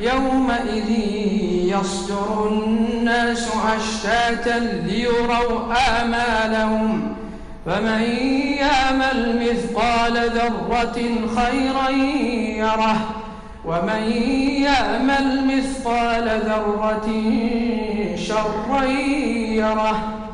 يومئذ يصدر الناس أشتاتا ليروا آمالهم. فمن يعمل مثقال ذرة خيرا يره. ومن يعمل مثقال ذرة شرا يره.